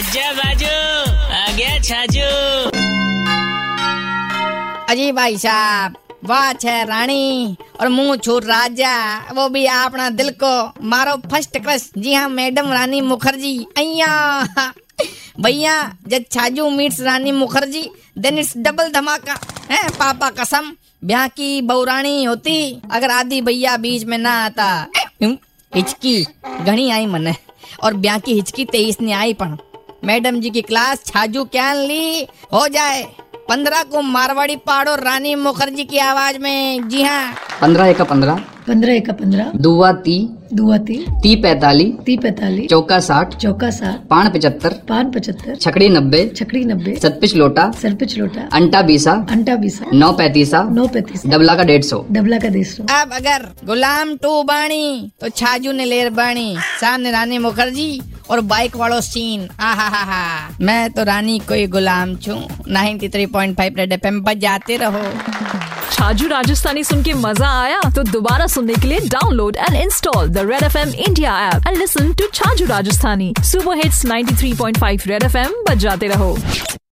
आजा बाजू आ गया छाजू। अजी भाई साहब वाच है रानी और मुँह छू राजा, वो भी अपना दिल को मारो फ़र्स्ट क्रश जी हाँ मैडम रानी मुखर्जी अय्या भैया जब Chhaju meets Rani Mukherjee then it's double धमाका, है, पापा कसम। ब्याह की बहुरानी होती, अगर आदि भैया बीच में ना आता। हिचकी घनी आई मन और ब्याह की हिचकी तेईस ने आई पढ़ मैडम जी की क्लास छाजू क्या ली। हो जाए। पंद्रह को मारवाड़ी पाड़ो रानी मुखर्जी की आवाज़ में। जी हाँ। पंद्रह एक पंद्रह। पंद्रह एक पंद्रह। दुआ ती। दुआ ती। ती पैताली। ती पैतालीस चौका साठ। चौका साठ। पान पचहत्तर। पान पचहत्तर। छकड़ी नब्बे। छकड़ी नब्बे। सतपिच लोटा। सरपिच लोटा। अंटा बीसा। अंटा बीसा। नौ पैतीसा। नौ पैतीस। डबला का डेढ़ सौ। डबला का डेढ़ सौ। अब अगर गुलाम टू बाणी तो छाजू ने लेर बाणी। सामने रानी मुखर्जी। और बाइक वालों सीन आ हा हा मैं तो रानी कोई गुलाम छू। 93.5 रेड एफ़ एम बजाते रहो। छाजू राजस्थानी सुन के मज़ा आया? तो दोबारा सुनने के लिए download and install the red F M India app and listen to Chhaju Rajasthani. Super hits 93.5 red F M बजाते रहो।